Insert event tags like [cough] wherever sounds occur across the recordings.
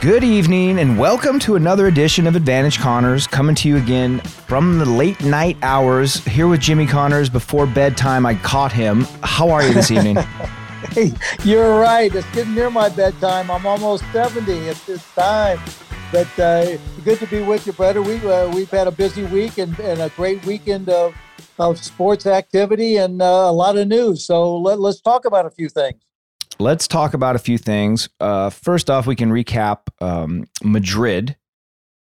Good evening and welcome to another edition of Advantage Connors, coming to you again from the late night hours here with Jimmy Connors before bedtime. I caught him. How are you this [laughs] evening? hey, you're right. It's getting near my bedtime. I'm almost 70 at this time. But uh, good to be with you, brother. We, uh, we've had a busy week and, and a great weekend of, of sports activity and uh, a lot of news. So let, let's talk about a few things let's talk about a few things. Uh, first off, we can recap um, Madrid.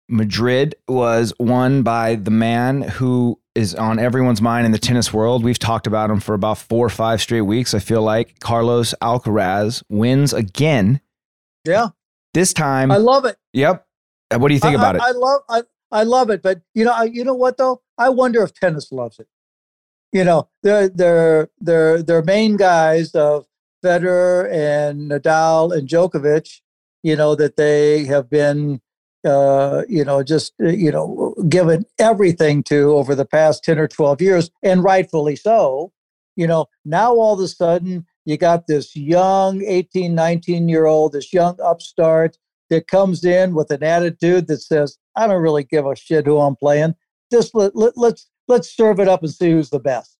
Madrid was won by the man who is on everyone's mind in the tennis world. We've talked about him for about four or five straight weeks. I feel like Carlos Alcaraz wins again. Yeah. This time, I love it. Yep. Uh, what do you think I, about I, it? I love I, I love it, but you know, I, you know what though? I wonder if tennis loves it. You know, their their their their main guys of Federer and Nadal and Djokovic, you know, that they have been, uh, you know, just, uh, you know, given everything to over the past 10 or 12 years, and rightfully so. You know, now all of a sudden you got this young 18, 19 year old, this young upstart that comes in with an attitude that says, I don't really give a shit who I'm playing. Just let, let, let's let's serve it up and see who's the best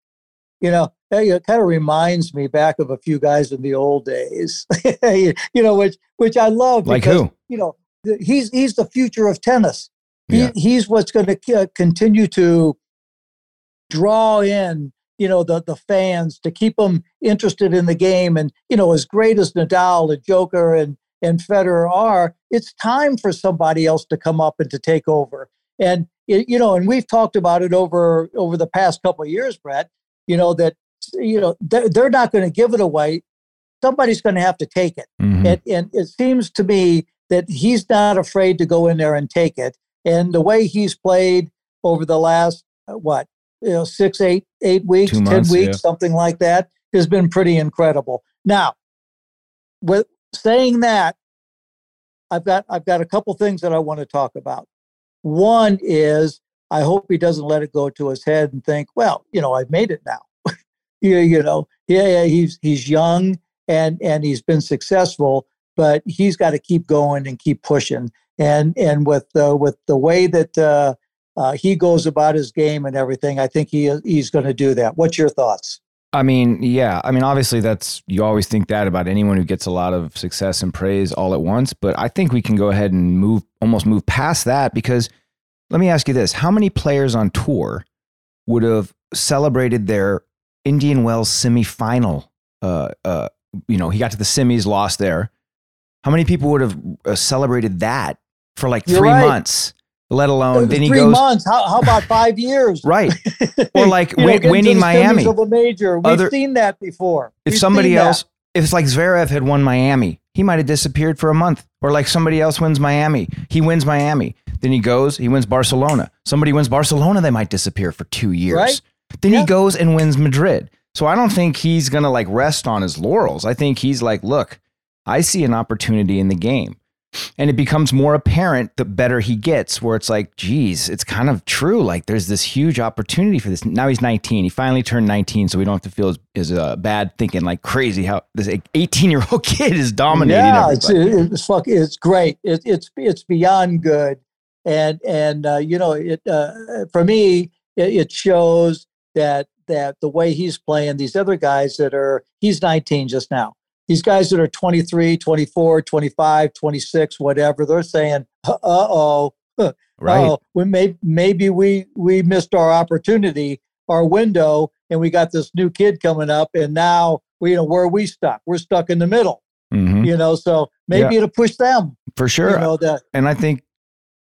you know, it kind of reminds me back of a few guys in the old days, [laughs] you know, which which I love. Because, like who? You know, he's he's the future of tennis. He, yeah. He's what's going to uh, continue to draw in, you know, the the fans to keep them interested in the game. And you know, as great as Nadal and Joker and and Federer are, it's time for somebody else to come up and to take over. And it, you know, and we've talked about it over over the past couple of years, Brett you know, that, you know, they're, they're not going to give it away. Somebody's going to have to take it. Mm-hmm. And, and it seems to me that he's not afraid to go in there and take it. And the way he's played over the last, uh, what, you know, six, eight, eight weeks, months, 10 weeks, yeah. something like that, has been pretty incredible. Now, with saying that, I've got I've got a couple things that I want to talk about. One is I hope he doesn't let it go to his head and think, well, you know, I've made it now. [laughs] you, you know, yeah, yeah, he's he's young and and he's been successful, but he's got to keep going and keep pushing. And and with uh, with the way that uh, uh, he goes about his game and everything, I think he he's going to do that. What's your thoughts? I mean, yeah. I mean, obviously, that's you always think that about anyone who gets a lot of success and praise all at once. But I think we can go ahead and move almost move past that because let me ask you this How many players on tour would have celebrated their Indian Wells semifinal? Uh, uh, you know, he got to the semis, lost there. How many people would have uh, celebrated that for like You're 3 right. months? Let alone then he three goes months. How, how about five years? [laughs] right, [laughs] or like win, know, winning Miami of a major. We've Other, seen that before. If We've somebody else, if it's like Zverev had won Miami, he might have disappeared for a month. Or like somebody else wins Miami, he wins Miami. Then he goes, he wins Barcelona. Somebody wins Barcelona, they might disappear for two years. Right? Then yeah. he goes and wins Madrid. So I don't think he's going to like rest on his laurels. I think he's like, look, I see an opportunity in the game. And it becomes more apparent the better he gets, where it's like, geez, it's kind of true. Like there's this huge opportunity for this. Now he's 19. He finally turned 19, so we don't have to feel as, as uh, bad thinking like crazy how this 18 year old [laughs] kid is dominating. Yeah, it's, it's, fuck, it's great. It, it's it's beyond good and and uh, you know it uh, for me it, it, shows that that the way he's playing these other guys that are he's 19 just now these guys that are 23 24 25 26 whatever they're saying uh-oh. [laughs] Right. Uh-oh, we may, maybe we we missed our opportunity our window and we got this new kid coming up and now we you know where are we stuck? We're stuck in the middle. Mm-hmm. you know so maybe yeah. it'll push them for sure. you know, that, and i think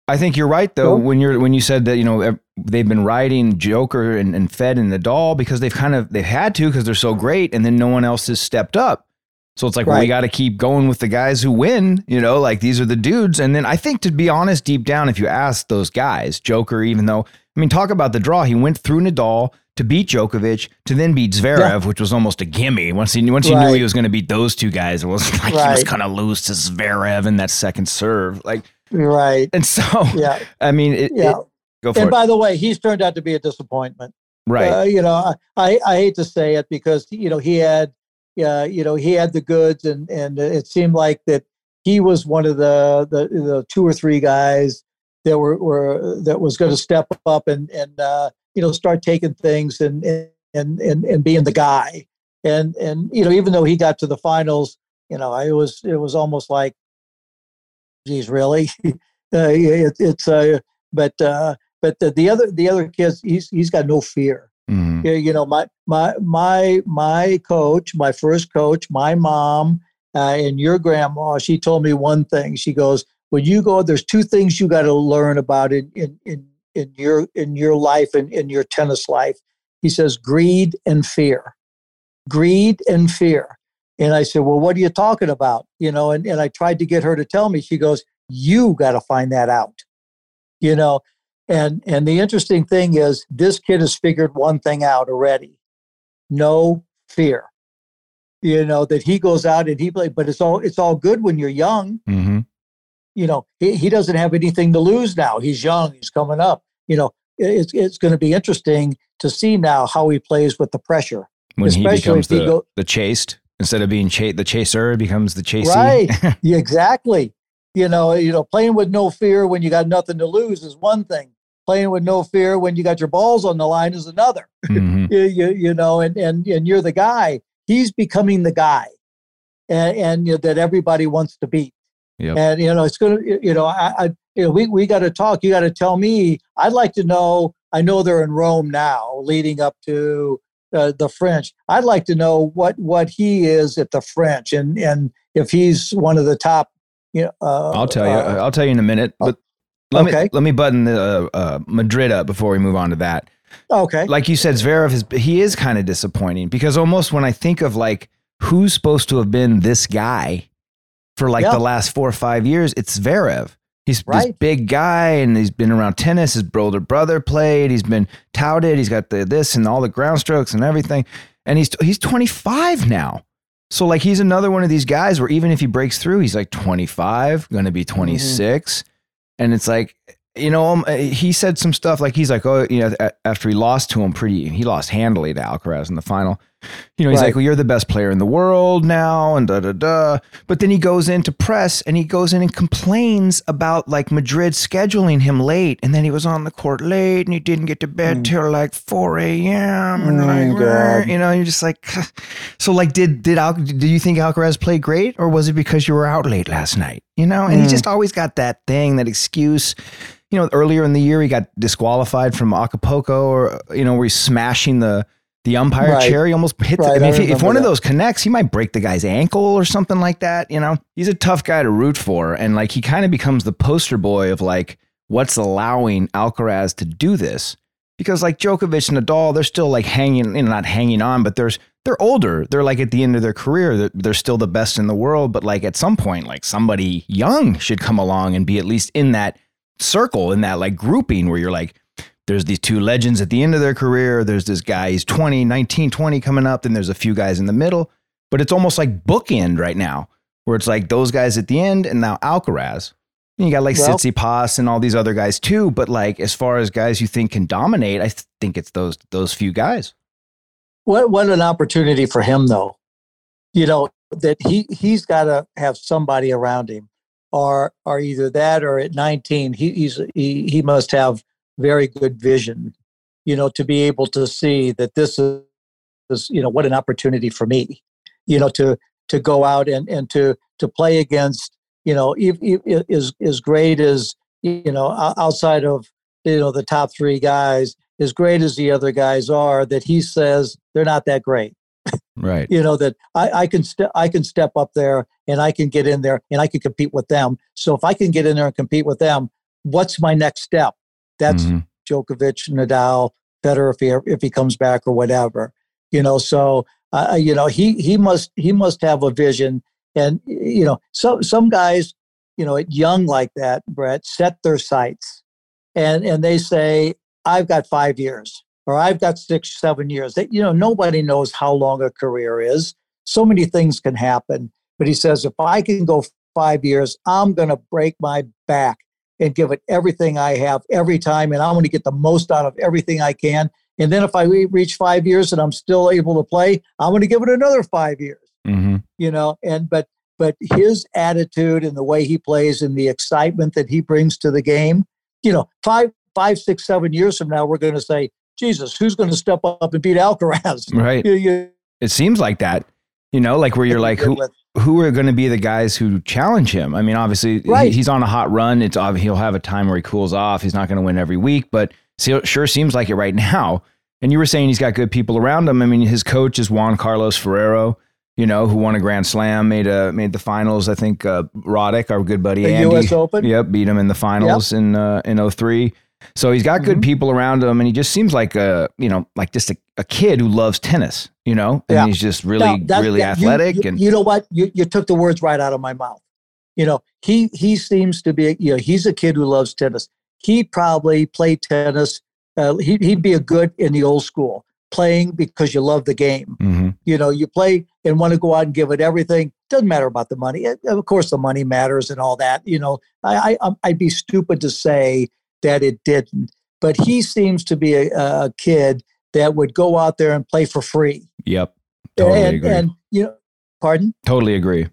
I think you're right though when you're when you said that you know they've been riding Joker and, and Fed and Nadal because they've kind of they've had to because they're so great and then no one else has stepped up. So it's like right. well, we got to keep going with the guys who win, you know, like these are the dudes. And then I think to be honest, deep down, if you ask those guys, Joker, even though I mean, talk about the draw, he went through Nadal to beat Djokovic to then beat Zverev, yeah. which was almost a gimme. Once he once he right. knew he was going to beat those two guys, it was [laughs] like right. he was kind of loose to Zverev in that second serve, like. Right. And so, yeah. [laughs] I mean, it, yeah. It, go for and it. by the way, he's turned out to be a disappointment. Right. Uh, you know, I, I hate to say it because you know he had, uh, you know, he had the goods, and and it seemed like that he was one of the the, the two or three guys that were, were that was going to step up and and uh, you know start taking things and and and and being the guy. And and you know even though he got to the finals, you know it was it was almost like, geez, really? [laughs] uh, it, it's uh, but uh, but the, the other the other kids, he's he's got no fear. Mm-hmm. You, you know, my my my my coach, my first coach, my mom, uh, and your grandma, she told me one thing. She goes, "When you go, there's two things you got to learn about in in in in your in your life and in your tennis life." He says, "Greed and fear, greed and fear." And I said, "Well, what are you talking about?" You know, and and I tried to get her to tell me. She goes, "You got to find that out." You know, and and the interesting thing is, this kid has figured one thing out already: no fear. You know that he goes out and he plays, but it's all it's all good when you're young. Mm-hmm. you know he, he doesn't have anything to lose now. He's young. He's coming up. You know it's, it's going to be interesting to see now how he plays with the pressure when he becomes the, he go, the chased instead of being the chaser becomes the chasee right. [laughs] Exactly. You know you know playing with no fear when you got nothing to lose is one thing playing with no fear when you got your balls on the line is another mm-hmm. [laughs] you, you, you know and, and and you're the guy he's becoming the guy and, and you know, that everybody wants to beat. Yep. And you know, it's going to, you know, I, I you know, we we got to talk. You got to tell me. I'd like to know. I know they're in Rome now, leading up to uh, the French. I'd like to know what what he is at the French, and and if he's one of the top. You know, uh, I'll tell you. Uh, I'll tell you in a minute. But let okay. me let me button the uh, Madrid up before we move on to that. Okay. Like you said, Zverev is he is kind of disappointing because almost when I think of like who's supposed to have been this guy for like the last four or five years, it's Zverev. He's right. this big guy and he's been around tennis. His older brother played. He's been touted. He's got the this and all the ground strokes and everything. And he's he's 25 now. So like he's another one of these guys where even if he breaks through, he's like 25, going to be 26. Mm-hmm. And it's like you know, um, uh, he said some stuff like he's like, oh, you know, after he lost to him pretty, he lost handily to Alcaraz in the final. You know, he's right. like, well, you're the best player in the world now, and da da da. But then he goes into press and he goes in and complains about like Madrid scheduling him late, and then he was on the court late and he didn't get to bed mm. till like 4 a.m. And oh, like, you know, you're just like, so like, did did Al, do you think Alcaraz played great, or was it because you were out late last night? You know, and mm. he just always got that thing, that excuse you know, earlier in the year he got disqualified from Acapulco, or you know, where he's smashing the the umpire right. He almost hit. Right. The, I mean, I if, if, one that. of those connects, he might break the guy's ankle or something like that. You know, he's a tough guy to root for, and like he kind of becomes the poster boy of like what's allowing Alcaraz to do this. Because like Djokovic and Nadal, they're still like hanging, you know, not hanging on, but there's they're older. They're like at the end of their career. They're, they're still the best in the world, but like at some point, like somebody young should come along and be at least in that circle in that like grouping where you're like, there's these two legends at the end of their career. There's this guy, he's 20, 19, 20 coming up. Then there's a few guys in the middle. But it's almost like bookend right now, where it's like those guys at the end and now Alcaraz. And you got like well, Tsitsipas and all these other guys too. But like as far as guys you think can dominate, I th- think it's those those few guys. What what an opportunity for him though. You know, that he he's got to have somebody around him are are either that or at 19 he, he's he, he must have very good vision you know to be able to see that this is, is you know what an opportunity for me you know to to go out and and to to play against you know if, if, as as great as you know outside of you know the top three guys as great as the other guys are that he says they're not that great. Right. You know that i, I can st- i can step up there and i can get in there and i can compete with them. So if i can get in there and compete with them what's my next step that's mm-hmm. Djokovic, Nadal, Federer if he if he comes back or whatever. You know, so uh, you know he he must he must have a vision, and you know, so some guys, you know, young like that, Brett, set their sights, and and they say, I've got five years or I've got six, seven years. That you know, nobody knows how long a career is. So many things can happen. But he says, if I can go five years, I'm going to break my back and give it everything I have every time, and I'm going to get the most out of everything I can. And then if I reach five years and I'm still able to play, I'm going to give it another five years. Mm-hmm. You know, and but but his attitude and the way he plays and the excitement that he brings to the game, you know, five, five, six, seven years from now, we're going to say, Jesus, who's going to step up and beat Alcaraz? Right. [laughs] You, you, it seems like that, you know, like where you're like, who, who are going to be the guys who challenge him? I mean, obviously right. he's on a hot run. It's he'll have a time where he cools off. He's not going to win every week, but sure seems like it right [laughs] now. And you were saying he's got good people around him. I mean, his coach is Juan Carlos Ferrero, you know, who won a Grand Slam, made a made the finals. I think uh, Roddick, our good buddy the Andy, U.S. Open, yep, beat him in the finals yep. in uh, in 03. So he's got good mm-hmm. people around him, and he just seems like a you know like just a, a kid who loves tennis, you know, and yeah. he's just really that, really that, athletic. You, you, and you know what, you you took the words right out of my mouth. You know, he he seems to be you know he's a kid who loves tennis. He probably played tennis. Uh, he, he'd be a good in the old school playing because you love the game. Mm-hmm. You know, you play and want to go out and give it everything. Doesn't matter about the money. Of course, the money matters and all that. You know, I, I I'd be stupid to say that it didn't. But he seems to be a, a kid that would go out there and play for free. Yep, totally and, agree. And you know, pardon? Totally agree.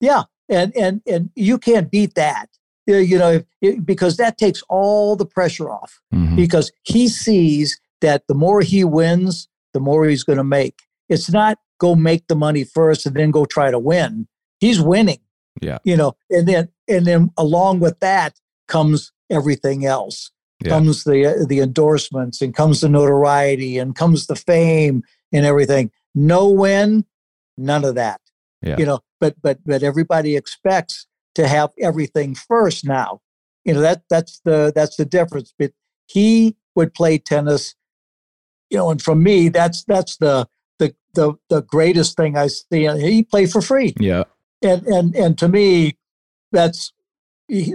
Yeah, and and and you can't beat that you know, because that takes all the pressure off. Mm-hmm. Because he sees that the more he wins, the more he's going to make. It's not go make the money first and then go try to win. He's winning. Yeah. You know, and then and then along with that comes everything else. Yeah. Comes the uh, the endorsements and comes the notoriety and comes the fame and everything. No win, none of that. Yeah. You know, but but but everybody expects to have everything first now. You know, that that's the that's the difference. But he would play tennis, you know, and for me, that's that's the the the, the greatest thing I see. He played for free. Yeah. And and and to me, that's he,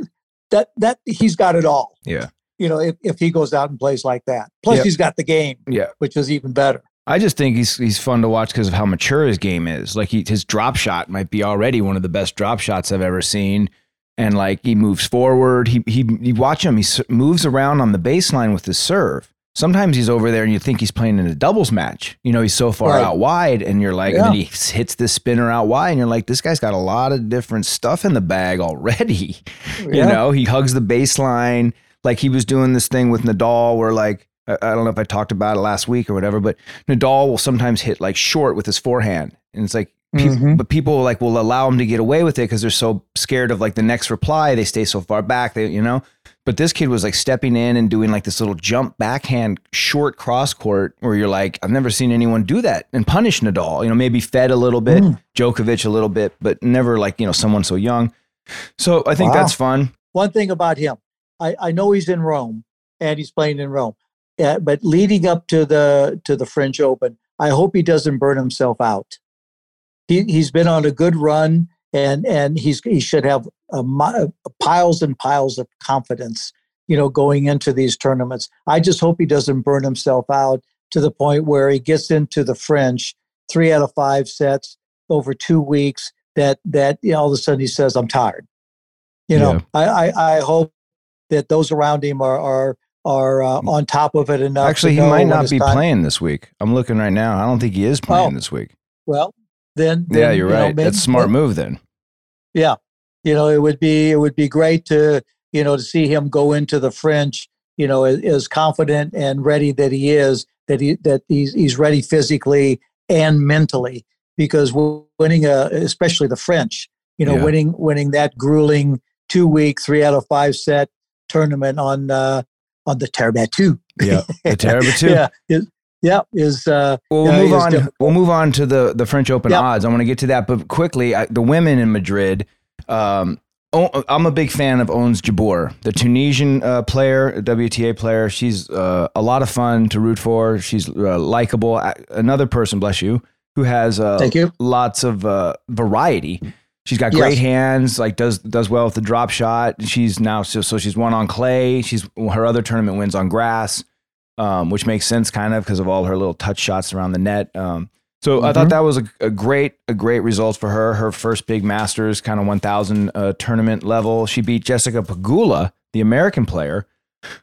that that he's got it all. Yeah. You know, if, if he goes out and plays like that. Plus yep. he's got the game. Yeah. Which is even better. I just think he's he's fun to watch because of how mature his game is. Like he, his drop shot might be already one of the best drop shots I've ever seen, and like he moves forward. He he you watch him. He moves around on the baseline with his serve. Sometimes he's over there and you think he's playing in a doubles match. You know, he's so far right. out wide, and you're like, yeah. and then he hits this spinner out wide, and you're like, this guy's got a lot of different stuff in the bag already. [laughs] Yeah. You know, he hugs the baseline like he was doing this thing with Nadal, where like I, don't know if I talked about it last week or whatever, but Nadal will sometimes hit like short with his forehand, and it's like, mm-hmm. but people like will allow him to get away with it because they're so scared of like the next reply. They stay so far back, they you know. But this kid was like stepping in and doing like this little jump backhand short cross court where you're like, I've never seen anyone do that and punish Nadal. You know, maybe Fed a little bit, mm. Djokovic a little bit, but never like you know someone so young. So I think wow. that's fun. One thing about him, I, I know he's in Rome and he's playing in Rome uh, but leading up to the to the French Open, I hope he doesn't burn himself out. He he's been on a good run, and and he's he should have a, a piles and piles of confidence, you know, going into these tournaments. I just hope he doesn't burn himself out to the point where he gets into the French three out of five sets over two weeks. That that you know, all of a sudden he says, "I'm tired." You know, yeah. I, I I hope that those around him are are are uh, on top of it enough. Actually, he might not be time. playing this week. I'm looking right now. I don't think he is playing oh, this week. Well, then, then yeah, you're right. Know, maybe, That's a smart move then. Yeah, you know, it would be it would be great to you know to see him go into the French. You know, as, as confident and ready that he is. That he that he's he's ready physically and mentally because winning a especially the French. You know, yeah. winning winning that grueling two week, three out of five set tournament on uh, on the Terre Battue. Yeah, the [laughs] Terre Battue. yeah, is, yeah, is uh, well, we'll move on. Difficult. We'll move on to the the French Open yep. odds. I want to get to that, but quickly, I, the women in Madrid. Um, I'm a big fan of Ons Jabeur, the Tunisian uh, player, WTA player. She's uh, a lot of fun to root for. She's uh, likable. Another person, bless you, who has uh, Thank you. lots of uh, variety. She's got great yes. hands, like does does well with the drop shot. She's now so, so she's won on clay. She's her other tournament wins on grass, um, which makes sense kind of because of all her little touch shots around the net. Um, so mm-hmm. I thought mm-hmm. that was a, a, great a great result for her. Her first big Masters kind of 1,000 uh, tournament level. She beat Jessica Pegula, the American player,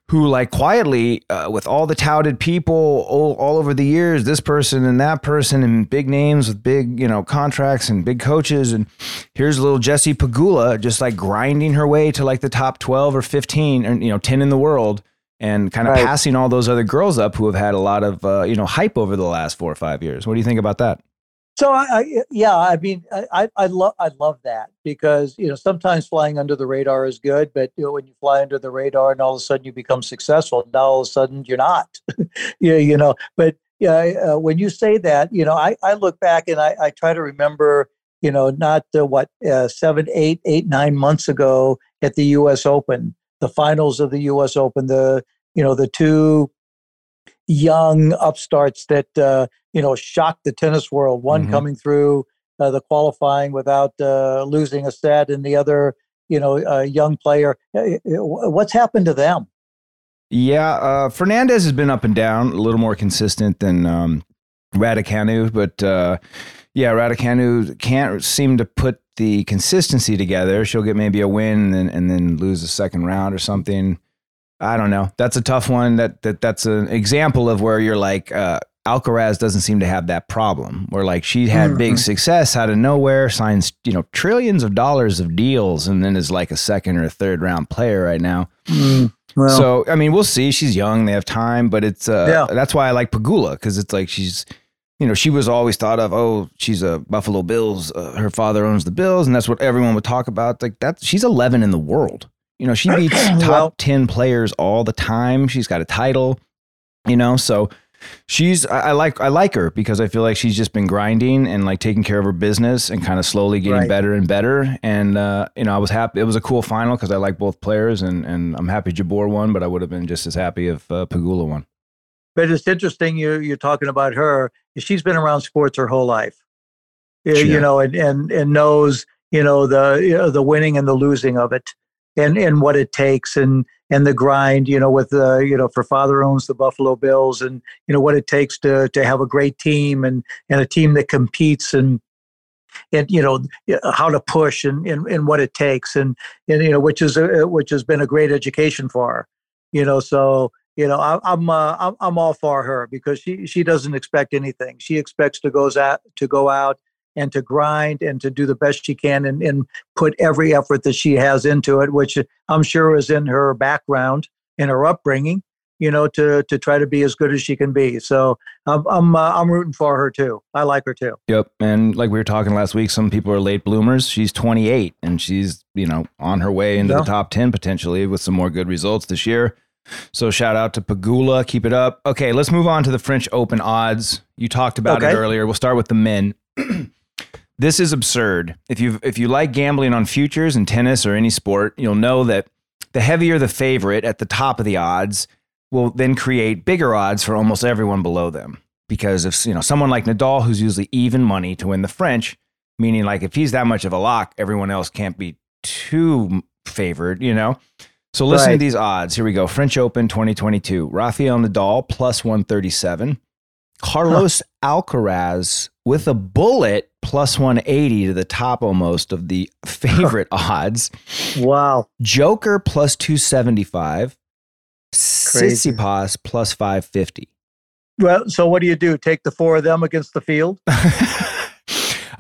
who like quietly uh, with all the touted people all, all, over the years this person and that person and big names with big you know contracts and big coaches and here's little Jessie Pegula just like grinding her way to like the top 12 or 15 or you know 10 in the world and kind of right. passing all those other girls up who have had a lot of uh, you know hype over the last four or five years. What do you think about that? So I, I yeah, I mean, I I love I love that because you know sometimes flying under the radar is good, but you know when you fly under the radar and all of a sudden you become successful, now all of a sudden you're not. [laughs] yeah, you know. But yeah, uh, when you say that, you know, I I look back and I I try to remember, you know, not uh, what uh, seven, eight, eight, nine months ago at the U.S. Open, the finals of the U.S. Open, the you know the two young upstarts that uh, you know shocked the tennis world. One mm-hmm. coming through uh, the qualifying without uh, losing a set, and the other, you know, a young player. What's happened to them? Yeah, uh, Fernandez has been up and down, a little more consistent than um, Raducanu, but uh, yeah, Raducanu can't seem to put the consistency together. She'll get maybe a win and then, and then lose the second round or something. I don't know. That's a tough one. That that that's an example of where you're like uh, Alcaraz doesn't seem to have that problem. Where like she had mm-hmm. big success out of nowhere, signs you know trillions of dollars of deals, and then is like a second or third round player right now. Mm, well. So I mean, we'll see. She's young; they have time, but it's uh, yeah. that's why I like Pegula because it's like she's you know, she was always thought of, oh, she's a Buffalo Bills. Uh, her father owns the Bills, and that's what everyone would talk about. Like that, she's 11 in the world. You know, she beats [clears throat] top well, 10 players all the time. She's got a title, you know, so she's I, I, like I like her because I feel like she's just been grinding and like taking care of her business and kind of slowly getting right. better and better. And uh, you know, I was happy. It was a cool final because I like both players, and and I'm happy Jabeur won, but I would have been just as happy if uh, Pegula won. But it's interesting you you're talking about her. She's been around sports her whole life, uh, you know, and and and knows you know the you know, the winning and the losing of it and and what it takes and and the grind you know with the you know for father owns the buffalo bills and you know what it takes to to have a great team and and a team that competes and and you know uh, how to push and, and, and what it takes and and you know which is a, which has been a great education for her you know so you know I, am uh, I'm I'm all for her because she she doesn't expect anything she expects to goes out to go out and to grind and to do the best she can and, and put every effort that she has into it, which I'm sure is in her background, in her upbringing, you know, to to try to be as good as she can be. So I'm I'm uh, I'm rooting for her too. I like her too. Yep, and like we were talking last week, some people are late bloomers. She's 28 and she's you know on her way into yeah. the top 10 potentially with some more good results this year. So shout out to Pegula. Keep it up. Okay, let's move on to the French Open odds. You talked about okay. it earlier. We'll start with the men. [clears throat] this is absurd. If you if you like gambling on futures in tennis or any sport, you'll know that the heavier the favorite at the top of the odds will then create bigger odds for almost everyone below them. Because if you know someone like Nadal, who's usually even money to win the French, meaning like if he's that much of a lock, everyone else can't be too favored, you know. So listen right. to these odds. Here we go. French Open 2022. Rafael Nadal plus 137. Carlos huh. Alcaraz with a bullet plus 180 to the top almost of the [laughs] favorite odds. Wow. Joker plus 275. Crazy. Tsitsipas plus 550. Well, so what do you do? Take the four of them against the field? [laughs]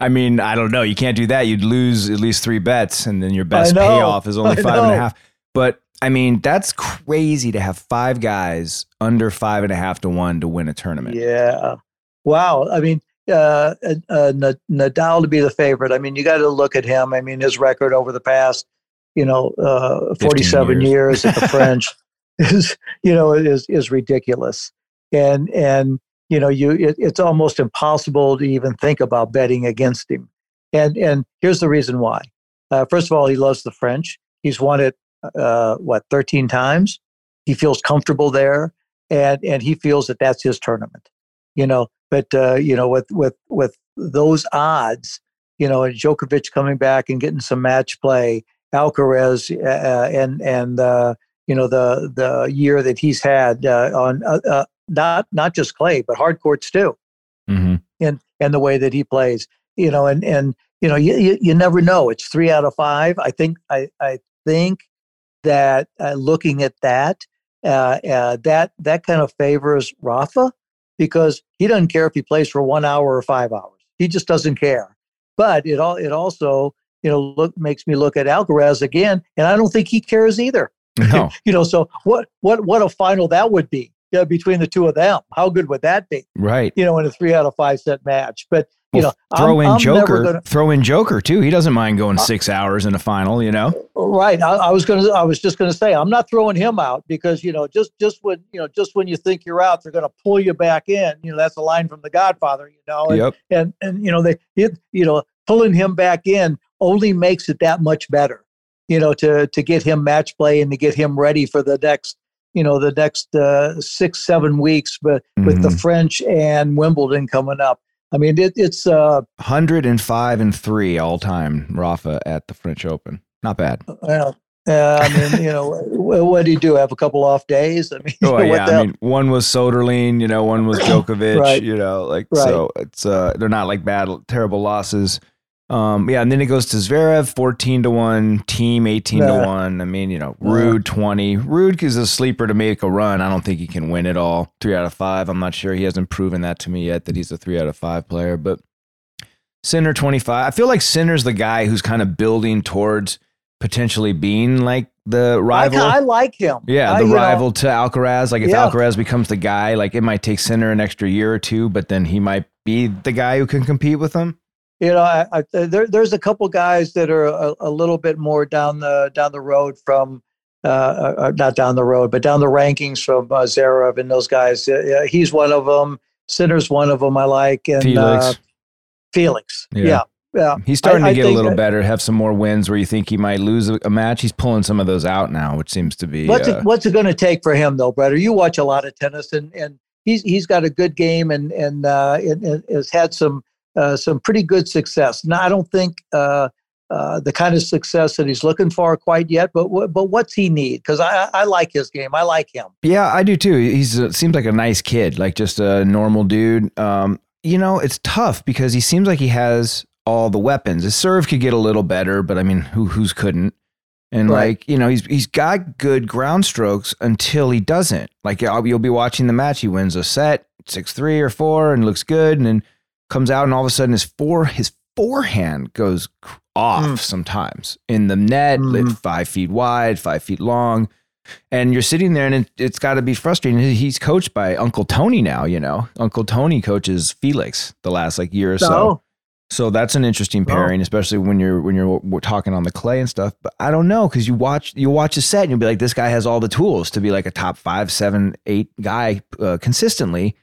I mean, I don't know. You can't do that. You'd lose at least three bets, and then your best payoff is [laughs] only five and a half. But I mean, that's crazy to have five guys under five and a half to one to win a tournament. Yeah. Wow. I mean, uh, uh, uh Nadal to be the favorite. I mean, you got to look at him. I mean, his record over the past, you know, uh, 47 years. years at the [laughs] French is, you know, is, is ridiculous. And, and, you know, you, it, it's almost impossible to even think about betting against him. And, and here's the reason why. Uh, first of all, he loves the French. He's won it uh, what 13 times. He feels comfortable there, and and he feels that that's his tournament. You know, but uh, you know, with with with those odds, you know, and Djokovic coming back and getting some match play, Alcaraz, uh, uh and and uh, you know the the year that he's had uh, on uh, not not just clay but hard courts too, mm-hmm. and and the way that he plays, you know, and and you know, you, you, you never know. It's three out of five. I think I I think that uh, looking at that, uh, uh, that that kind of favors Rafa because he doesn't care if he plays for one hour or five hours. He just doesn't care. But it all it also you know, look makes me look at Alcaraz again, and I don't think he cares either. No. [laughs] you know, so what what what a final that would be yeah, between the two of them. How good would that be? Right. You know, in a three out of five set match. But you know, throw I'm, in I'm Joker. Gonna, throw in Joker too. He doesn't mind going uh, six hours in a final. You know. Right. I, I was gonna. I was just gonna say I'm not throwing him out because you know just just when you know just when you think you're out, they're gonna pull you back in. You know that's a line from The Godfather. You know. And, yep. And and you know they it, you know pulling him back in only makes it that much better. You know to to get him match play and to get him ready for the next you know the next uh, six seven weeks, but mm-hmm. with the mm-hmm. French and Wimbledon coming up. I mean, it, it's uh, 105 and three all time, Rafa at the French Open. Not bad. Well, uh, I mean, you know, what do you do? Have a couple off days? I mean, oh yeah. I mean, one was Soderling, you know, one was [coughs] Djokovic, right. you know, like right. so. It's uh, they're not like bad, terrible losses. Um, yeah, and then it goes to Zverev, 14 to 1, team 18 to 1. I mean, you know, Ruud 20. Ruud is a sleeper to make a run. I don't think he can win it all. Three out of five. I'm not sure. He hasn't proven that to me yet that he's a three out of five player. But Sinner 25. I feel like Sinner's the guy who's kind of building towards potentially being like the rival. I, I like him. Yeah, the I, rival know, to Alcaraz. Like if yeah. Alcaraz becomes the guy, like it might take Sinner an extra year or two, but then he might be the guy who can compete with him you know, I, I, there, there's a couple guys that are a, a, little bit more down the down the road from, uh, uh, uh not down the road, but down the rankings from uh, Zverev and those guys. Uh, he's one of them. Sinner's one of them. I like and Felix. Uh, Felix. Yeah. yeah. yeah. He's starting I, to get a little better, have some more wins where you think he might lose a, a match. He's pulling some of those out now, which seems to be. What's it, what's it going to take for him, though, brother? You watch a lot of tennis, and and he's he's got a good game, and and, and, and has had some uh, some pretty good success. Now, I don't think uh, uh, the kind of success that he's looking for quite yet, but but what's he need? Because I, I like his game. I like him. Yeah, I do too. He's seems like a nice kid, like just a normal dude. Um, you know, it's tough because he seems like he has all the weapons. His serve could get a little better, but I mean, who who's couldn't? And right. like you know, he's he's got good ground strokes until he doesn't. Like you'll be watching the match, he wins a set six three or four, and looks good, and then comes out and all of a sudden his fore his forehand goes off mm. sometimes in the net, mm. five feet wide, five feet long. And you're sitting there and it, has got to be frustrating. He's coached by Uncle Tony now, you know. Uncle Tony coaches Felix the last like year or so. Oh. So that's an interesting oh. pairing, oh. especially when you're when you're talking on the clay and stuff. But I don't know because you watch you watch a set and you'll be like, this guy has all the tools to be like a top five, seven, eight guy uh, consistently,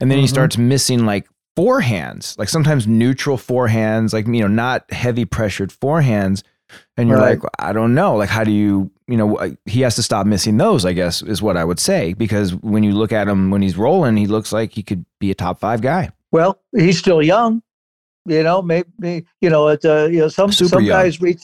and then mm-hmm. he starts missing like forehands, like sometimes neutral forehands, like, you know, not heavy pressured forehands. And you're right. like, I don't know. Like, how do you, you know, he has to stop missing those, I guess, is what I would say. Because when you look at him when he's rolling, he looks like he could be a top five guy. Well, he's still young. You know, maybe, you know, it's, uh, you know, some, Super some young. guys reach,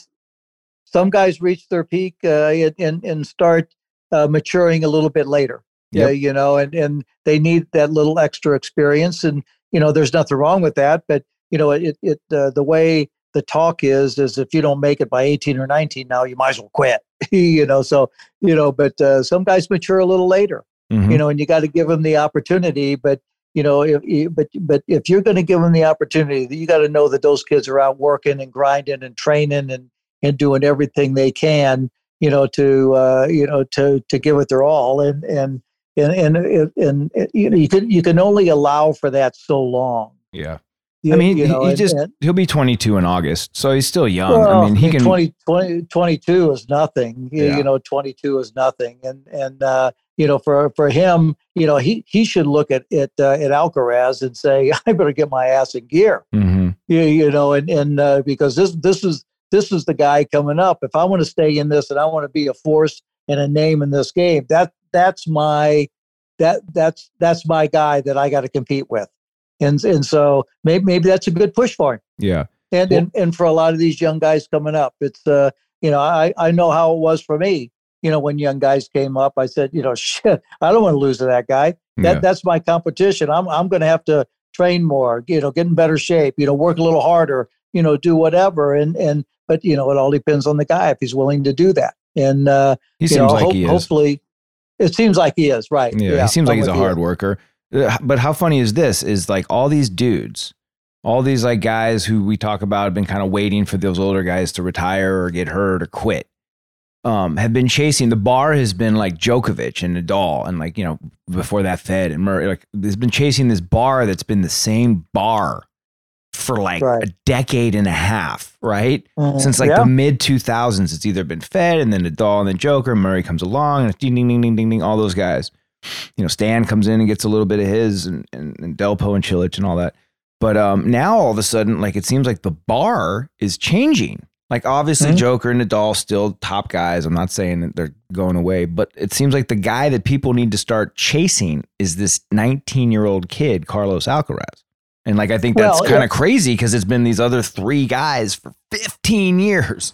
some guys reach their peak uh, and, and start uh, maturing a little bit later. Yeah, yep. you know, and, and they need that little extra experience. And, you know, there's nothing wrong with that. But you know, it it uh, the way the talk is is if you don't make it by 18 or 19 now, you might as well quit. [laughs] you know, so you know, but uh, some guys mature a little later. Mm-hmm. You know, and you got to give them the opportunity. But you know, if, but but if you're going to give them the opportunity, you got to know that those kids are out working and grinding and training and and doing everything they can. You know, to uh, you know to to give it their all and and and and and, and you know you can you can only allow for that so long. Yeah. You, I mean, you know, he, just and, he'll be 22 in August, so he's still young. Well, I mean, he can 20, 20, 22 is nothing. Yeah. You know, 22 is nothing, and and uh, you know, for for him, you know, he he should look at at uh, at Alcaraz and say, [laughs] I better get my ass in gear. Mm-hmm. You, you know, and and uh, because this this is this is the guy coming up. If I want to stay in this and I want to be a force and a name in this game, that that's my that that's that's my guy that I got to compete with, and and so maybe maybe that's a good push for him. Yeah, and well, and and for a lot of these young guys coming up, it's uh you know I I know how it was for me. You know when young guys came up, I said you know [laughs] shit I don't want to lose to that guy. That yeah. that's my competition. I'm I'm going to have to train more. You know, get in better shape. You know, work a little harder. You know, do whatever. And and but you know it all depends on the guy if he's willing to do that. And uh, he seems know, like ho- he is. hopefully it seems like he is, right? Yeah, yeah he seems like he's a hard worker. Uh, but how funny is this? Is like all these dudes all these like guys who we talk about have been kind of waiting for those older guys to retire or get hurt or quit. Um, have been chasing the bar has been like Djokovic and Nadal and like you know before that Fed and Murray like has been chasing this bar that's been the same bar for like right. a decade and a half, right? Mm-hmm. Since like yeah. the mid 2000s, it's either been Fed and then Nadal and then Joker. Murray comes along and it's ding, ding, ding, ding, ding, ding, all those guys. You know, Stan comes in and gets a little bit of his and, and, and Delpo and Cilic and all that. But um, now all of a sudden, like it seems like the bar is changing. Like obviously mm-hmm. Joker and Nadal still top guys. I'm not saying that they're going away, but it seems like the guy that people need to start chasing is this 19 year old kid, Carlos Alcaraz. And like I think that's well, kind of crazy because it's been these other three guys for 15 years.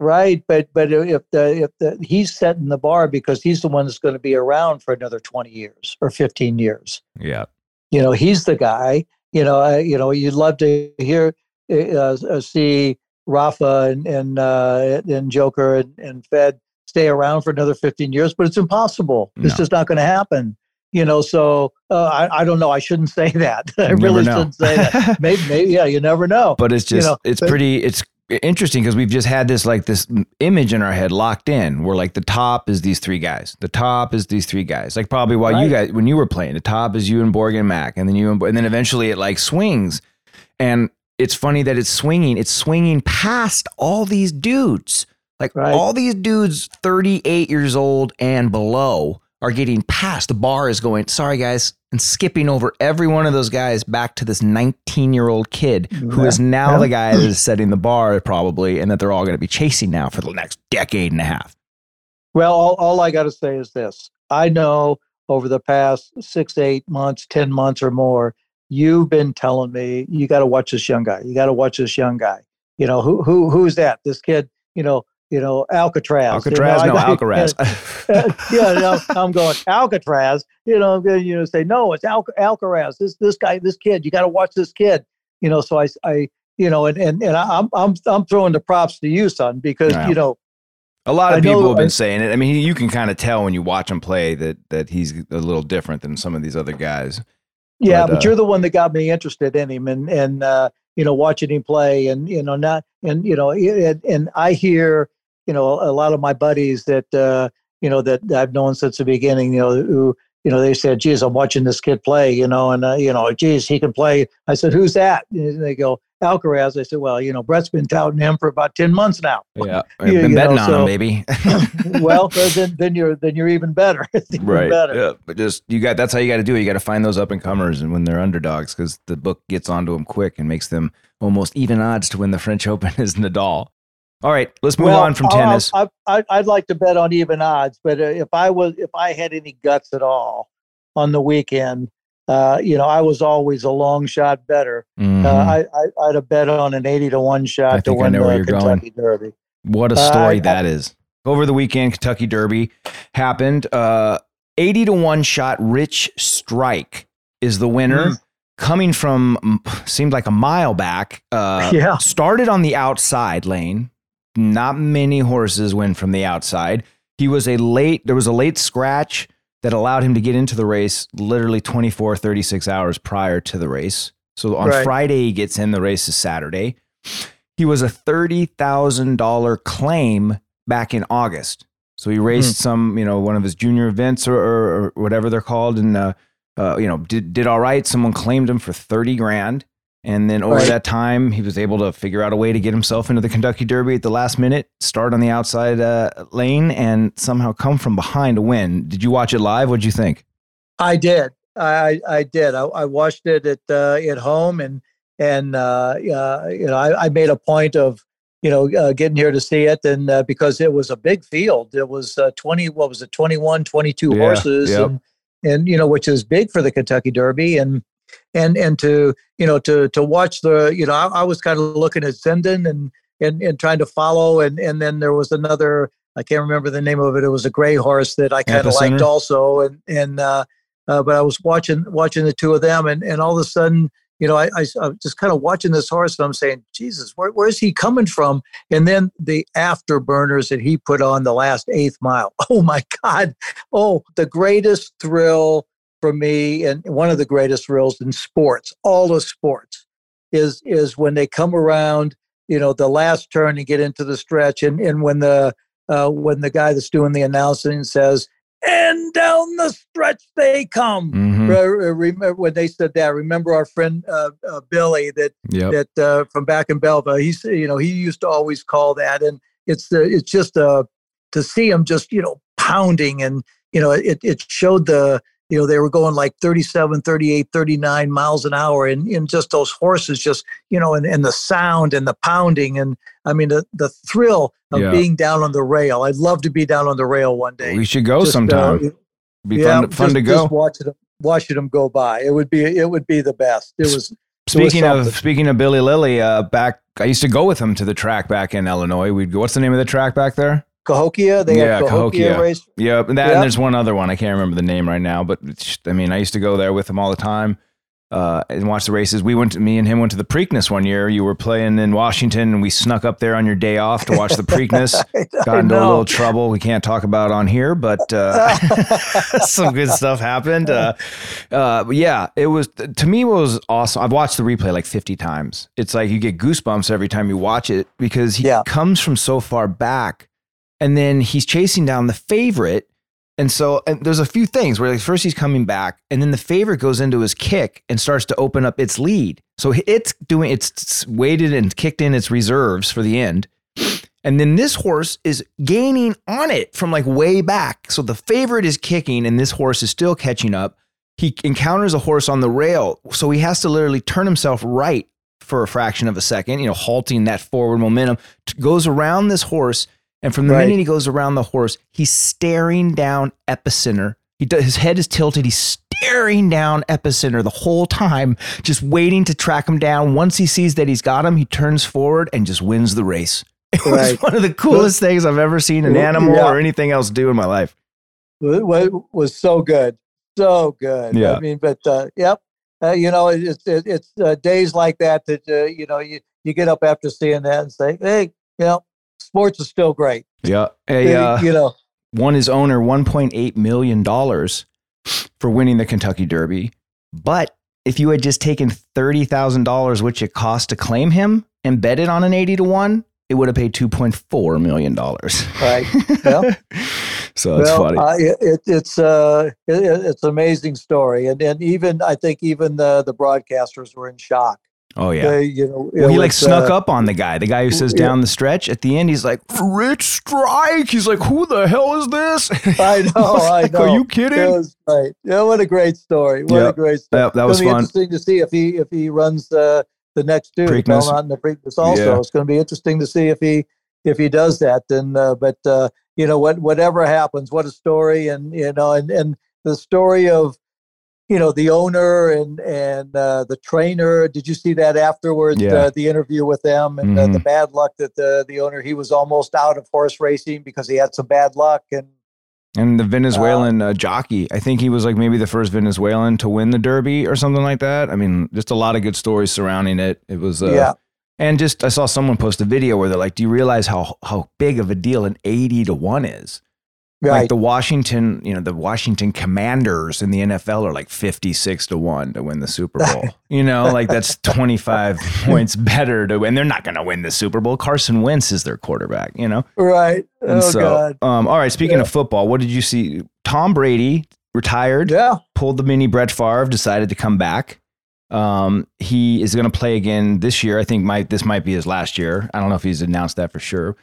Right, but but if the if the he's setting the bar because he's the one that's going to be around for another 20 years or 15 years. Yeah. You know, he's the guy you know, I, you know, you'd love to hear, uh, uh, see Rafa and and, uh, and Joker and, and Fed stay around for another 15 years, but it's impossible. No. It's just not going to happen. You know, so uh, I, I don't know. I shouldn't say [laughs] that. I really shouldn't say that. [laughs] maybe, maybe, yeah, you never know. But it's just, you know, it's but, pretty, it's interesting because we've just had this like this image in our head locked in where like the top is these three guys the top is these three guys like probably while right. you guys when you were playing the top is you and Borg and Mac and then you and, and then eventually it like swings and it's funny that it's swinging it's swinging past all these dudes like right. all these dudes 38 years old and below are getting past. The bar is going, sorry guys, and skipping over every one of those guys back to this 19 year old kid who yeah. is now yeah. the guy that is setting the bar probably, and that they're all going to be chasing now for the next decade and a half. Well, all, all I got to say is this I know over the past six, eight months, 10 months or more, you've been telling me you got to watch this young guy. You got to watch this young guy. You know, who, who, who's that? This kid, you know, you know, Alcatraz. Alcatraz, you know, no, Alcaraz. [laughs] yeah, you know, I'm going Alcatraz. You know, I'm going to you know say no, it's Al- Alcaraz. This this guy, this kid. You got to watch this kid. You know, so I, I, you know, and and and I'm I'm I'm throwing the props to you, son, because you know. A lot of I people have been I, saying it. I mean, you can kind of tell when you watch him play that that he's a little different than some of these other guys. Yeah, but, but uh, you're the one that got me interested in him, and and uh, you know, watching him play, and you know, not and you know, and I hear you know, a lot of my buddies that, uh, you know, that I've known since the beginning, you know, who, you know, they said, geez, I'm watching this kid play, you know, and, uh, you know, geez, he can play. I said, who's that? And they go, Alcaraz. I said, well, you know, Brett's been touting him for about 10 months now. Yeah. [laughs] I've been you betting know, on so, him, baby. [laughs] [laughs] well, then, then you're, then you're even better. you're right. Better. Yeah. But just, you got, that's how you got to do it. You got to find those up and comers and when they're underdogs, because the book gets onto them quick and makes them almost even odds to win the French Open as Nadal. All right, let's move well, on from tennis. I, would like to bet on even odds, but uh, if I was, if I had any guts at all on the weekend, uh, you know, I was always a long shot better. Uh, mm-hmm. I, I, would have bet on an eighty to one shot to win the Kentucky going. Derby. What a story uh, that I, is! Over the weekend, Kentucky Derby happened. Uh, eighty to one shot. Rich Strike is the winner. Mm-hmm coming from seemed like a mile back. Uh, [laughs] yeah. Started on the outside lane, not many horses win from the outside. He was a late, there was a late scratch that allowed him to get into the race literally 24, 36 hours prior to the race. So on right. Friday, he gets in, the race is Saturday. He was a $30,000 claim back in August. So he raced mm. some, you know, one of his junior events or, or, or whatever they're called, and uh, uh, you know, did did all right. Someone claimed him for thirty grand. And then over right. that time, he was able to figure out a way to get himself into the Kentucky Derby at the last minute, start on the outside uh, lane, and somehow come from behind to win. Did you watch it live? What'd you think? I did. I I did. I, I watched it at uh, at home, and and uh, you know I, I, made a point of you know uh, getting here to see it, and uh, because it was a big field, it was uh, twenty. What was it? 21, 22 yeah, horses, yep. and and you know which is big for the Kentucky Derby, and and and to you know to to watch the you know I, I was kind of looking at Zandon and and and trying to follow and and then there was another I can't remember the name of it. It was a gray horse that I kind of liked also and and uh, uh, but I was watching watching the two of them and and all of a sudden you know, I, I, I was just kind of watching this horse and I'm saying, Jesus, where, where's he coming from? And then the afterburners that he put on the last eighth mile. [laughs] Oh my God. Oh, the greatest thrill for me and one of the greatest thrills in sports, all the sports, is is when they come around, you know, the last turn and get into the stretch, and and when the uh, when the guy that's doing the announcing says, "And down the stretch they come." Mhm. Re- remember when they said that? Remember our friend uh, uh, Billy that Yep. that uh, from back in Belleville. He's you know he used to always call that, and it's uh, it's just uh, to see him just you know pounding, and you know it it showed the you know they were going like 37 38 39 miles an hour and, and just those horses just you know and, and the sound and the pounding and i mean the, the thrill of Yeah. being down on the rail i'd love to be down on the rail one day we should go Just, uh, sometime. Be yeah, fun, fun just, to go. just watching them watching them go by it would be it would be the best it was Speaking of speaking of Billy Lilly, uh, back I used to go with him to the track back in Illinois. We'd go. What's the name of the track back there? Cahokia. They Yeah, have Cahokia, Cahokia. race. Yep, and that Yeah. and there's one other one I can't remember the name right now, but I mean I used to go there with him all the time uh, and watch the races. We went to me and him went to the Preakness one year. You were playing in Washington, and we snuck up there on your day off to watch the [laughs] Preakness. Got into a little trouble we can't talk about on here, but uh, [laughs] some good stuff happened. Uh, uh, yeah, it was to me it was awesome. I've watched the replay like 50 times. It's like you get goosebumps every time you watch it because he Yeah. comes from so far back, and then he's chasing down the favorite. And so and there's a few things where like first he's coming back, and then the favorite goes into his kick and starts to open up its lead. So it's doing it's weighted and kicked in its reserves for the end. And then this horse is gaining on it from like way back. So the favorite is kicking, and this horse is still catching up. He encounters a horse on the rail. So he has to literally turn himself right for a fraction of a second, you know, halting that forward momentum, goes around this horse. And from the Right. minute he goes around the horse, he's staring down epicenter. He does, his head is tilted. He's staring down epicenter the whole time, just waiting to track him down. Once he sees that he's got him, he turns forward and just wins the race. [laughs] It was Right. one of the coolest things I've ever seen an animal Yeah. or anything else do in my life. It was so good, so good. Yeah. I mean, but uh, yep, uh, you know, it's it's uh, days like that that uh, you know you you get up after seeing that and say, hey, you know, sports is still great. Yeah. A, uh, you know, won his owner $1.8 million for winning the Kentucky Derby. But if you had just taken $30,000, which it cost to claim him, and bet it on an 80 to 1, it would have paid $2.4 million. right? [laughs] Yeah. so that's well, funny. Uh, it, it, it's uh, it- it's an amazing story, and and even I think even the the broadcasters were in shock. Oh, yeah. They, you know, Well, he like snuck uh, up on the guy. The guy who says yeah. down the stretch at the end, he's like, Rich Strike. He's like, who the hell is this? [laughs] I know, I Like, know. Are you It kidding? was great. Yeah, what a great story. What Yeah. a great story. That, that was it's going to be fun. interesting to see if he if he runs the the next two, Preakness. Belmont and the Preakness also. Yeah. It's going to be interesting to see if he if he does that. And uh, but uh, you know what whatever happens, what a story, and you know and and the story of you know the owner and and uh, the trainer. Did you see that afterwards? Yeah. Uh, the interview with them and uh, the Mhm. bad luck that the the owner he was almost out of horse racing because he had some bad luck and And the Venezuelan uh, jockey, I think he was like maybe the first Venezuelan to win the Derby or something like that. I mean, just a lot of good stories surrounding it. It was, uh, yeah. And just I saw someone post a video where they're like, "Do you realize how how big of a deal an eighty to one is?" Like the Washington, you know, the Washington Commanders in the NFL are like fifty six to one to win the Super Bowl. [laughs] you know, like that's twenty five [laughs] points better to win. They're not going to win the Super Bowl. Carson Wentz is their quarterback. You know. Right. And oh so, God. Um, all right. Speaking Yeah. of football, what did you see? Tom Brady retired, Yeah. pulled the mini Brett Favre, decided to come back. Um, he is going to play again this year. I think might this might be his last year. I don't know if he's announced that for sure,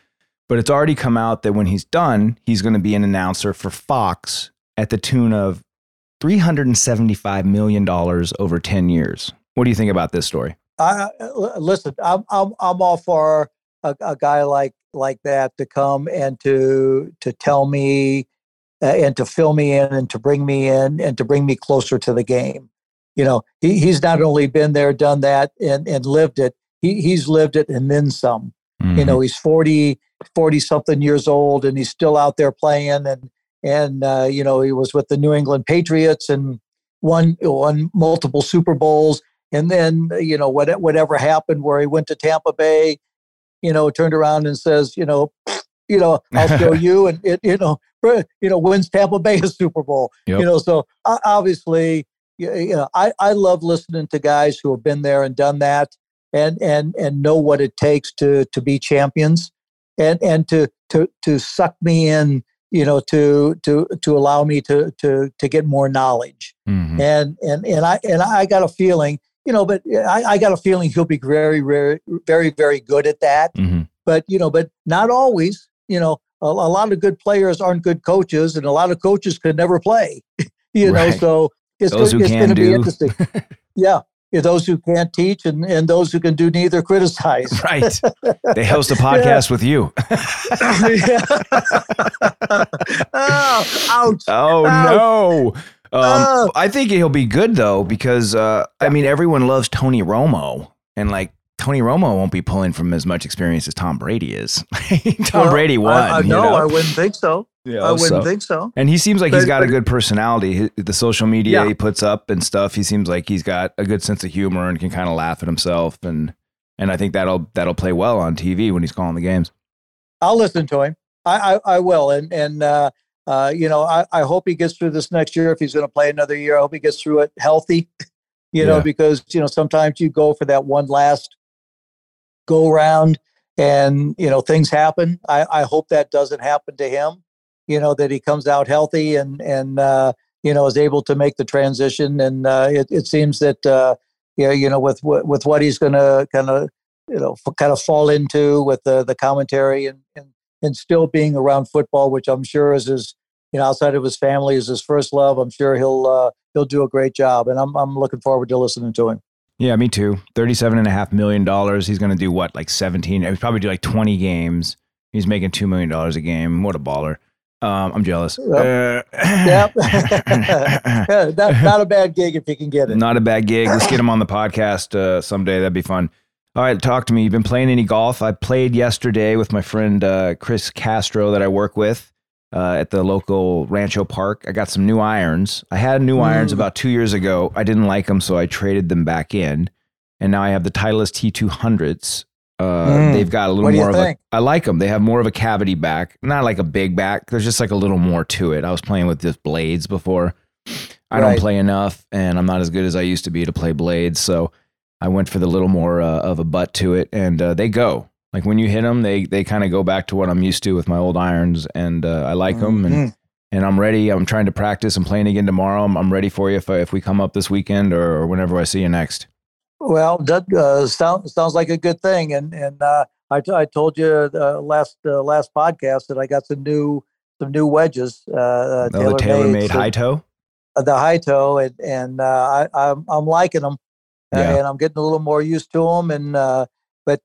but it's already come out that when he's done, he's going to be an announcer for Fox at the tune of three hundred and seventy-five million dollars over ten years. What do you think about this story? I, l- listen. I'm I'm I'm all for a, a guy like like that to come and to to tell me uh, and to fill me in and to bring me in and to bring me closer to the game. You know, he, he's not only been there, done that, and and lived it. He he's lived it and then some. Mm-hmm. You know, he's 40, 40 something years old and he's still out there playing. And, and, uh, you know, he was with the New England Patriots and won, won multiple Super Bowls. And then, you know, what, whatever happened where he went to Tampa Bay, you know, turned around and says, you know, [sniffs] you know, I'll show [laughs] you. And it, you know, [laughs] you know, wins Tampa Bay a Super Bowl. Yep. You know, so obviously, you know, I, I love listening to guys who have been there and done that. And and and know what it takes to to be champions and and to to to suck me in you know to to to allow me to to to get more knowledge mm-hmm. and and and i and i got a feeling you know but i, I got a feeling he'll be very very very very good at that mm-hmm. but you know but not always you know a, a, lot of good players aren't good coaches and a lot of coaches could never play [laughs] you right. know so it's, Those it's going to be interesting [laughs] yeah those who can't teach and, and those who can do neither criticize. [laughs] Right. [laughs] They host a podcast yeah. with you. [laughs] oh, ouch. Oh, ouch. no. Um, oh. I think he'll be good though, because uh, I mean, everyone loves Tony Romo, and like Tony Romo won't be pulling from as much experience as Tom Brady is. Tom well, Brady won. I, I, no, know? I wouldn't think so. Yeah, I wouldn't so. think so. And he seems like but, he's got but, a good personality. The social media yeah. he puts up and stuff, he seems like he's got a good sense of humor and can kind of laugh at himself. And and I think that'll that'll play well on TV when he's calling the games. I'll listen to him. I I, I will. And and uh, uh, you know, I, I hope he gets through this next year. If he's going to play another year, I hope he gets through it healthy. [laughs] You know, because you know sometimes you go for that one last go round, and you know things happen. I, I hope that doesn't happen to him you know that he comes out healthy and and uh, you know is able to make the transition. And uh, it, it seems that uh, yeah, you know with with what he's going to kind of you know kind of fall into with the the commentary and, and and still being around football, which I'm sure is his you know outside of his family is his first love. I'm sure he'll uh, he'll do a great job, and I'm I'm looking forward to listening to him. Yeah, me too. Thirty-seven and a half million dollars. He's going to do what, like seventeen? He's probably do like twenty games. He's making two million dollars a game. What a baller! Um, I'm jealous. Yep. Uh, yep. [laughs] [laughs] not, not, a bad gig if you can get it. Not a bad gig. Let's get him on the podcast uh, someday. That'd be fun. All right, talk to me. You've been playing any golf? I played yesterday with my friend uh, Chris Castro that I work with uh, at the local Rancho Park. I got some new irons. I had new mm. irons about two years ago. I didn't like them, so I traded them back in. And now I have the Titleist T200s uh, mm. They've got a little more of think? a. I like them. They have more of a cavity back, not like a big back. There's just like a little more to it. I was playing with just blades before. I right. don't play enough, and I'm not as good as I used to be to play blades. So I went for the little more uh, of a butt to it, and uh, they go. Like when you hit them, they they kind of go back to what I'm used to with my old irons, and uh, I like them. Mm-hmm. And and I'm ready. I'm trying to practice. I'm playing again tomorrow. I'm, I'm ready for you if I, if we come up this weekend or, or whenever I see you next. Well, that uh, sounds sounds like a good thing, and and uh, I, t- I told you uh, last uh, last podcast that I got some new some new wedges. Uh, uh oh, the TaylorMade Hi-Toe. Uh, the Hi-Toe, and and I I'm, I'm liking them, yeah. and I'm getting a little more used to them. And but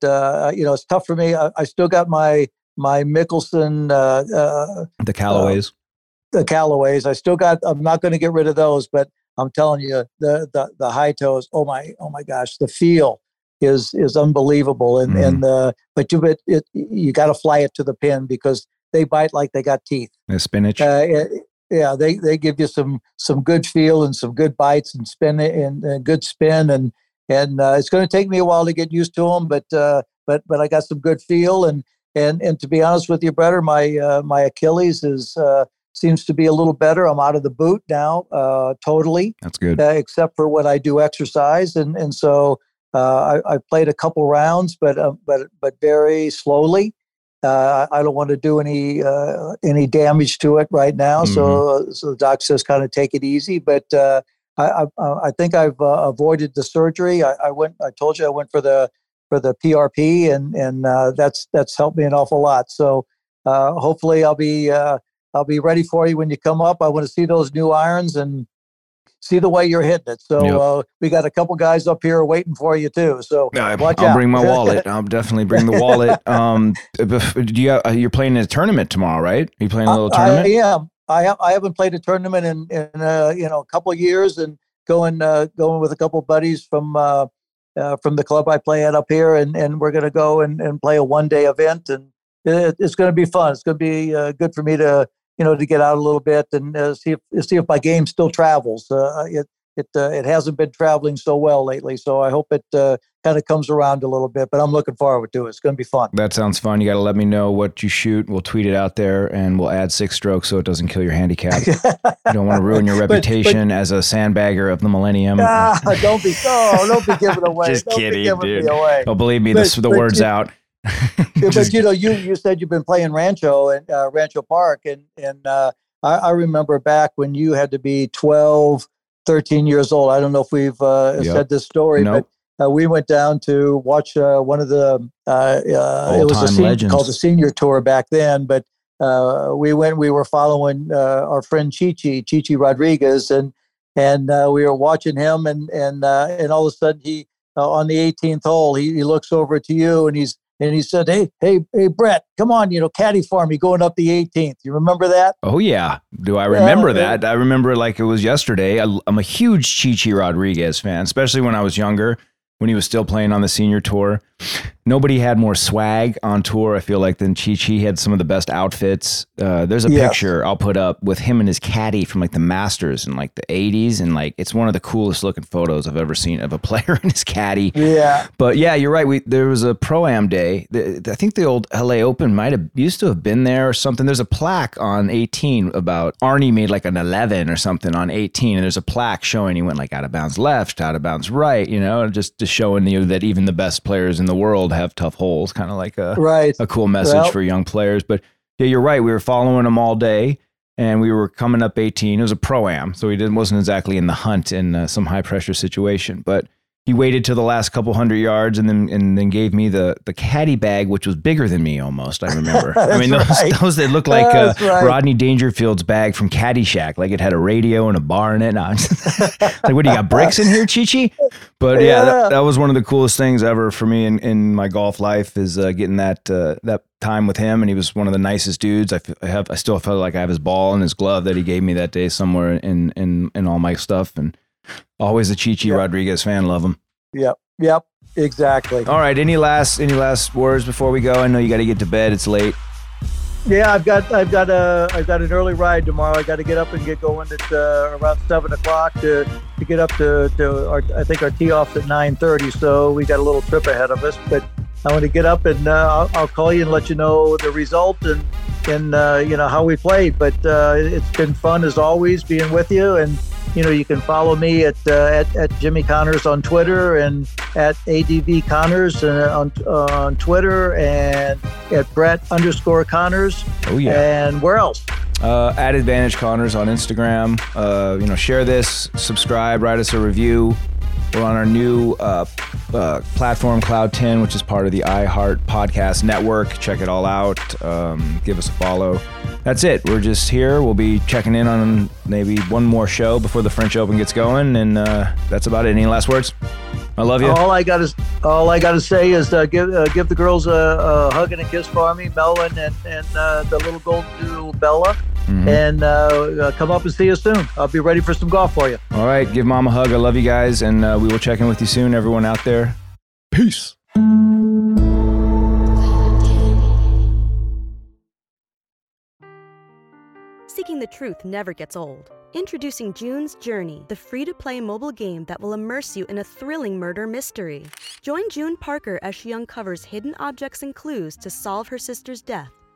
you know, it's tough for me. I, I still got my my Mickelson. the Callaways. the Callaways. I still got. I'm not going to get rid of those, but I'm telling you, the the the Hi-Toes. Oh my, oh my gosh, the feel is is unbelievable. And mm. and the but you but it, you got to fly it to the pin because they bite like they got teeth. The spinach. Uh, yeah, they they give you some some good feel and some good bites and spin and, and good spin and and uh, it's going to take me a while to get used to them, but uh, but but I got some good feel and and and to be honest with you, brother, my uh, my Achilles is uh, seems to be a little better. I'm out of the boot now, uh, totally. That's good. Uh, except for when I do exercise, and and so uh, I, I, played a couple rounds, but uh, but but very slowly. Uh, I don't want to do any uh, any damage to it right now, mm-hmm. so so the doc says kind of take it easy. But I, I, I think I've avoided the surgery. I, I, went. I told you I went for the for the PRP, and and that's that's helped me an awful lot. So hopefully I'll be I'll be ready for you when you come up. I want to see those new irons and see the way you're hitting it. So yep. uh, we got a couple guys up here waiting for you too. So uh, watch I'll out. bring my wallet. [laughs] I'll definitely bring the wallet. Um, do you have, uh, you're playing a tournament tomorrow, right? Are you playing a little tournament? I, am. I have, I haven't played a tournament in in uh, you know a couple of years, and going uh, going with a couple of buddies from uh, uh, from the club I play at up here, and and we're going to go and, and play a one day event, and it, it's going to be fun. It's going to be good for me to you know, to get out a little bit and uh, see if see if my game still travels. Uh, it, it uh, it hasn't been traveling so well lately. So I hope it uh, kind of comes around a little bit. But I'm looking forward to it. It's going to be fun. That sounds fun. You got to let me know what you shoot. We'll tweet it out there, and we'll add six strokes so it doesn't kill your handicap. [laughs] you don't want to ruin your reputation but, but, as a sandbagger of the millennium. Ah, don't be oh, don't be giving [laughs] away. Just don't kidding, dude. Oh, believe me, but, this the words you, out. [laughs] but you know, you you said you've been playing Rancho and uh, Rancho Park, and and uh, I, I, remember back when you had to be 12, 13 years old. I don't know if we've uh, yep. said this story, nope. but uh, we went down to watch uh, one of the. Uh, it was a called the Senior Tour back then, but we went. We were following our friend Chichi, Chichi Rodriguez, and and we were watching him, and and and all of a sudden he on the 18th hole he, he looks over to you and he's and he said, "Hey, hey, hey, Brett, come on, you know, caddy for me going up the 18th." You remember that? Oh yeah, do I remember yeah, that? I remember like it was yesterday. I, I'm a huge Chichi Rodriguez fan, especially when I was younger when he was still playing on the senior tour. Nobody had more swag on tour, I feel like, than Chi Chi. Had some of the best outfits. Uh, there's a yeah. picture I'll put up with him and his caddy from like the Masters in like the 80s. And like, it's one of the coolest looking photos I've ever seen of a [laughs] player and his caddy. Yeah. But yeah, you're right. We There was a Pro Am day. The, I think the old LA Open might have used to have been there or something. There's a plaque on 18 about Arnie made like an 11 or something on 18. And there's a plaque showing he went like out of bounds left, out of bounds right, you know, just, just showing you that even the best players in the world have tough holes, kind of like a right. a cool message well, for young players. But yeah, you're right. We were following them all day, and we were coming up 18. It was a pro am, so he didn't wasn't exactly in the hunt in uh, some high pressure situation, but he waited till the last couple hundred yards and then and then gave me the the caddy bag, which was bigger than me almost. I remember. [laughs] I mean, those right. [laughs] those that looked like uh, right. Rodney Dangerfield's bag from Caddyshack, like it had a radio and a bar in it. No, [laughs] like, what do you got bricks in here, Chichi? But yeah, yeah that, that, was one of the coolest things ever for me in, in my golf life is uh, getting that uh, that time with him, and he was one of the nicest dudes. I, f- I have I still felt like I have his ball and his glove that he gave me that day somewhere in in in all my stuff and Always a Chichi yep. Rodriguez fan. Love him. Yep. Yep. Exactly. All right. Any last any last words before we go? I know you got to get to bed. It's late. Yeah, I've got I've got a I've got an early ride tomorrow. I got to get up and get going at uh, around seven o'clock to, to get up to, to our I think our tee off's at nine thirty. So we got a little trip ahead of us. But I want to get up and uh, I'll, I'll, call you and let you know the result and and uh, you know how we played. But uh, it's been fun as always being with you and you know, you can follow me at, uh, at, at, Jimmy Connors on Twitter and at ADV Connors uh, on, uh, on Twitter and at Brett underscore Connors. Oh, yeah. And where else? Uh, at Advantage Connors on Instagram. Uh, you know, share this, subscribe, write us a review. We're on our new uh, uh, platform, Cloud 10, which is part of the iHeart Podcast Network. Check it all out. Um, give us a follow. That's it. We're just here. We'll be checking in on maybe one more show before the French Open gets going, and uh, that's about it. Any last words? I love you. All I got is all I got to say is uh, give uh, give the girls a, a, hug and a kiss for me, Melvin and and uh, the little golden doodle Bella. Mm-hmm. And uh, uh, come up and see us soon. I'll be ready for some golf for you. All right. Give mom a hug. I love you guys. And uh, we will check in with you soon, everyone out there. Peace. Seeking the truth never gets old. Introducing June's Journey, the free to play mobile game that will immerse you in a thrilling murder mystery. Join June Parker as she uncovers hidden objects and clues to solve her sister's death